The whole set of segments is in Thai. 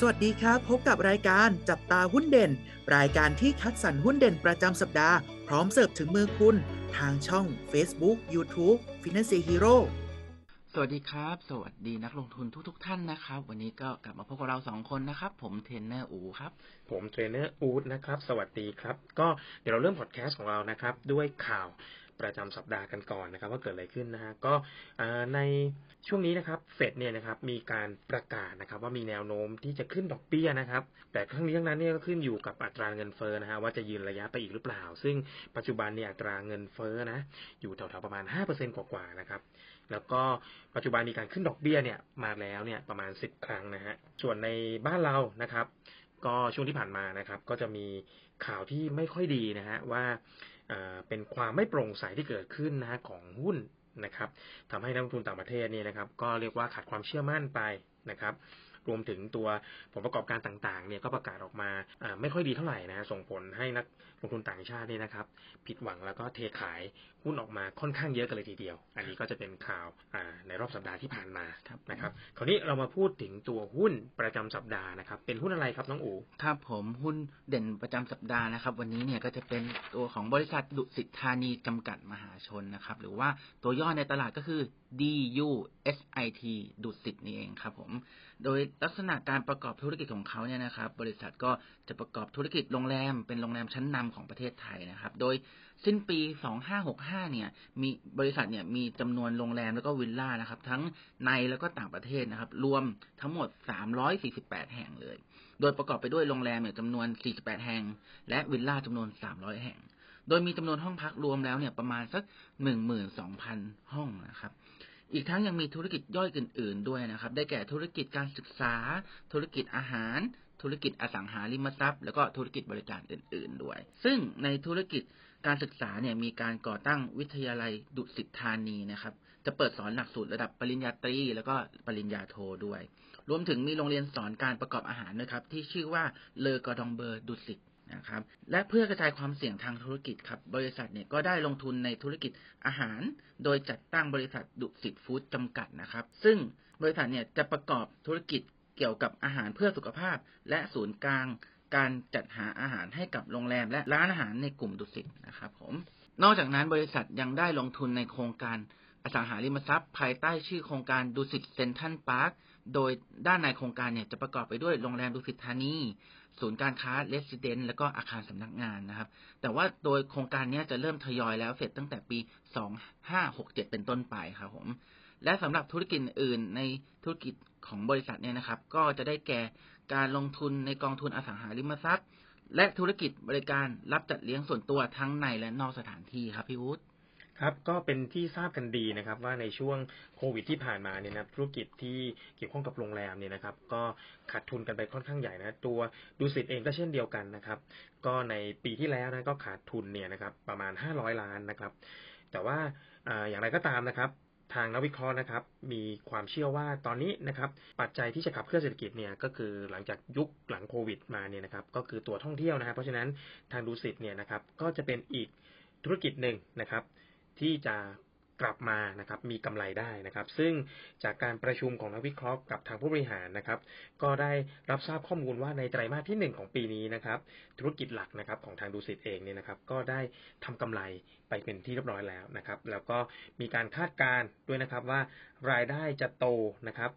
สวัสดีครับ พบกับรายการจับตาหุ้นเด่น รายการที่คัดสรรหุ้นเด่นประจำสัปดาห์ พร้อมเสิร์ฟถึงมือคุณ ทางช่อง Facebook YouTube Finance Hero สวัสดีครับ สวัสดีนักลงทุนทุกๆทท่านนะครับ วันนี้ก็กลับมาพบกับเราสองคนนะครับ ผมเทรนเนอร์อูครับ ผมเทรนเนอร์อูดนะครับ สวัสดีครับ ก็เดี๋ยวเราเริ่มพอดแคสต์ของเรานะครับ ด้วยข่าว ประจำสัปดาห์กันก่อนนะครับ ว่าเกิดอะไรขึ้นนะฮะก็ในช่วงนี้นะครับเฟดเนี่ยนะครับมีการประกาศนะครับ ว่ามีแนวโน้มที่จะขึ้นดอกเบี้ยนะครับ แต่ทั้งนี้ทั้งนั้นเนี่ยก็ขึ้นอยู่กับอัตราเงินเฟ้อนะฮะว่าจะยืนระยะไปอีกหรือเปล่า ซึ่งปัจจุบันเนี่ยอัตราเงินเฟ้อนะอยู่แถวๆประมาณ 5%กว่าๆนะครับแล้วก็ปัจจุบันมีการขึ้นดอกเบี้ยเนี่ยมาแล้วเนี่ยประมาณ 10 ครั้งนะฮะส่วนในบ้านเรานะครับ ก็ช่วงที่ผ่านมานะครับ ก็จะมีข่าวที่ไม่ค่อยดีนะฮะว่า เป็นความไม่โปร่งใสที่เกิดขึ้นนะฮะของหุ้นนะครับทำให้นักลงทุนต่างประเทศนี่นะครับ ก็เรียกว่าขาดความเชื่อมั่นไปนะครับ รวมถึงตัวผลประกอบการต่างๆเนี่ยก็ประกาศออกมาไม่ค่อยดีเท่าไหร่นะส่งผลให้นักลงทุนต่างชาติเนี่ยนะครับ ผิดหวังแล้วก็เทขายหุ้นออกมาค่อนข้างเยอะกันเลยทีเดียว อันนี้ก็จะเป็นข่าวในรอบสัปดาห์ที่ผ่านมานะครับ คราวนี้เรามาพูดถึงตัวหุ้นประจำสัปดาห์นะครับ เป็นหุ้นอะไรครับน้องอูครับผมหุ้นเด่นประจำสัปดาห์นะครับ วันนี้เนี่ยก็จะเป็นตัวของบริษัทดุสิตธานีจำกัดมหาชนนะครับ หรือว่าตัวย่อในตลาดก็คือ DUSIT ดุสิตนี่เองครับผม โดยลักษณะการประกอบธุรกิจของเขาเนี่ยนะครับ บริษัทก็จะประกอบธุรกิจโรงแรม เป็นโรงแรมชั้นนำของประเทศไทยนะครับ โดยสิ้นปี 2565 เนี่ย มีบริษัทเนี่ยมีจำนวนโรงแรมแล้วก็วิลล่านะครับ ทั้งในแล้วก็ต่างประเทศนะครับ รวมทั้งหมด 348 แห่งเลย โดยประกอบไปด้วยโรงแรมเนี่ยจำนวน 48 แห่ง และวิลล่าจำนวน 300 แห่ง โดยมีจำนวนห้องพักรวมแล้วเนี่ยประมาณสัก12,000ห้องนะครับ อีกทั้งยังมีธุรกิจย่อยอื่น ๆ ด้วยนะครับ ได้แก่ธุรกิจการศึกษา ธุรกิจอาหาร ธุรกิจอสังหาริมทรัพย์ แล้วก็ธุรกิจบริการอื่น ๆ ด้วย ซึ่งในธุรกิจการศึกษาเนี่ยมีการก่อตั้งวิทยาลัยดุสิตธานีนะครับ จะเปิดสอนหลักสูตรระดับปริญญาตรี แล้วก็ปริญญาโทด้วย รวมถึงมีโรงเรียนสอนการประกอบอาหารนะครับ ที่ชื่อว่าเลอกอดองเบอร์ดุสิต นะครับ และเพื่อกระจายความเสี่ยงทางธุรกิจครับ บริษัทเนี่ยก็ได้ลงทุนในธุรกิจอาหาร โดยจัดตั้งบริษัทดุสิตฟู้ดจำกัดนะครับ ซึ่งบริษัทเนี่ยจะประกอบธุรกิจเกี่ยวกับอาหารเพื่อสุขภาพ และศูนย์กลาง การจัดหาอาหารให้กับโรงแรม และร้านอาหารในกลุ่มดุสิตนะครับผม นอกจากนั้นบริษัทยังได้ลงทุนในโครงการอสังหาริมทรัพย์ ภายใต้ชื่อโครงการดุสิตเซ็นทรัลพาร์ค โดยด้านในโครงการเนี่ยจะประกอบไปด้วยโรงแรมดุสิตธานี ศูนย์การค้า residence แล้วก็อาคารสำนักงานนะครับ แต่ว่าโดยโครงการนี้จะเริ่มทยอยแล้วเสร็จตั้งแต่ปี 2567 เป็นต้นไปครับผม และสำหรับธุรกิจอื่นในธุรกิจของบริษัทเนี่ยนะครับ ก็จะได้แก่การลงทุนในกองทุนอสังหาริมทรัพย์ และธุรกิจบริการรับจัดเลี้ยงส่วนตัวทั้งในและนอกสถานที่ครับพี่วุฒิ ครับก็เป็นที่ทราบกันดีนะครับว่าในช่วงโควิดที่ผ่านมาเนี่ยนะธุรกิจที่เกี่ยวข้องกับโรงแรมเนี่ยนะครับ ก็ขาดทุนกันไปค่อนข้างใหญ่นะตัวดูสิตเองก็เช่นเดียวกันนะครับ ก็ในปีที่แล้วนะก็ขาดทุนเนี่ยนะครับ ประมาณ 500 ล้านนะครับ แต่ว่าอย่างไรก็ตามนะครับทางนักวิเคราะห์นะครับ มีความเชื่อว่าตอนนี้นะครับ ปัจจัยที่จะขับเคลื่อนเศรษฐกิจเนี่ยก็คือหลังจากยุคหลังโควิดมาเนี่ยนะครับ ก็คือตัวท่องเที่ยวนะครับ เพราะฉะนั้นทางดูสิตเนี่ยนะครับ ก็จะเป็นอีกธุรกิจหนึ่งนะครับ ที่จะกลับมานะครับมีกำไรได้นะครับ ซึ่งจากการประชุมของนักวิเคราะห์กับทางผู้บริหารนะครับ ก็ได้รับทราบข้อมูลว่าในไตรมาสที่ 1 ของปีนี้นะครับ ธุรกิจหลักนะครับของทางดูสิตเองเนี่ยนะครับ ก็ได้ทำกำไรไปเป็นที่เรียบร้อยแล้วนะครับ แล้วก็มีการคาดการณ์ด้วยนะครับว่า รายได้จะโตนะครับ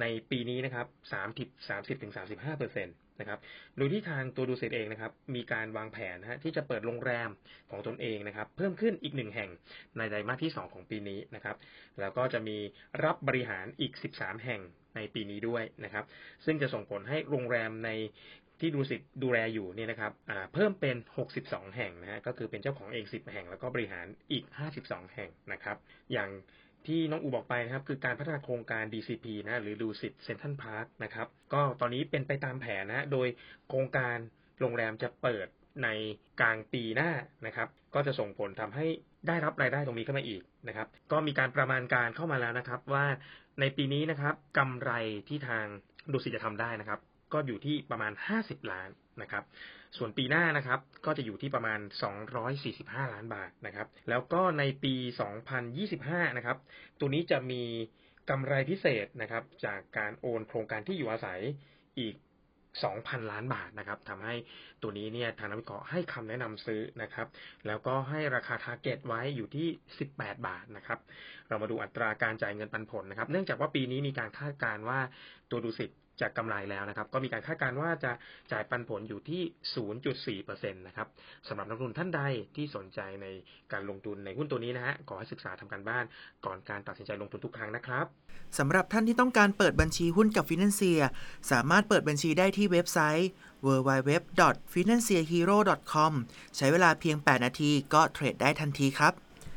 ในปีนี้นะครับ30 30ถึง35เปอร์เซ็นต์นะครับ โดยที่ทางตัวดูเซตเองนะครับ มีการวางแผนนะฮะที่จะเปิดโรงแรมของตนเองนะครับ เพิ่มขึ้นอีกหนึ่งแห่งในไตรมาสที่ 2 ของปีนี้นะครับ แล้วก็จะมีรับบริหารอีก 13 แห่งในปีนี้ด้วยนะครับ ซึ่งจะส่งผลให้โรงแรมในที่ดูสิตดูแลอยู่เนี่ยนะครับเพิ่มเป็น 62 แห่งนะฮะก็คือเป็นเจ้าของเอง 10 แห่ง แล้วก็บริหารอีก 52 แห่งนะครับ อย่าง ที่น้องอูบอกไปนะครับ คือการพัฒนาโครงการ DCP นะหรือดูสิตเซนทัลพาร์คนะครับ ก็ตอนนี้เป็นไปตามแผนนะ โดยโครงการโรงแรมจะเปิดในกลางปีหน้านะครับ ก็จะส่งผลทำให้ได้รับรายได้ตรงนี้ขึ้นมาอีกนะครับ ก็มีการประมาณการเข้ามาแล้วนะครับ ว่าในปีนี้นะครับกำไรที่ทางดุสิตจะทำได้นะครับ ก็อยู่ที่ประมาณ 50 ล้านนะครับ ส่วนปีหน้านะครับ ก็จะอยู่ที่ประมาณ 245 ล้านบาทนะครับ แล้วก็ในปี 2025 นะครับ ตัวนี้จะมีกำไรพิเศษนะครับ จากการโอนโครงการที่อยู่อาศัยอีก 2,000 ล้านบาทนะครับทำให้ตัวนี้เนี่ยทางนักวิเคราะห์ให้คำแนะนำซื้อนะครับ แล้วก็ให้ราคา target ไว้อยู่ที่ 18 บาทนะครับ เรามาดูอัตราการจ่ายเงินปันผลนะครับ เนื่องจากว่าปีนี้มีการคาดการณ์ว่าตัวดูสิต จะกกำไรแล้วนะครับ ก็มีการคาดการณ์ว่าจะจ่ายปันผลอยู่ที่ 0.4%นะครับสำหรับนักลงทุนท่านใดที่สนใจในการลงทุนในหุ้นตัวนี้นะฮะขอให้ศึกษาทำการบ้านก่อนการตัดสินใจลงทุนทุกครั้งนะครับสำหรับท่านที่ต้องการเปิดบัญชีหุ้นกับ Financier สามารถเปิดบัญชีได้ที่เว็บไซต์ www.financehero.com ใช้เวลาเพียง 8 นาทีก็เทรดได้ทันทีครับ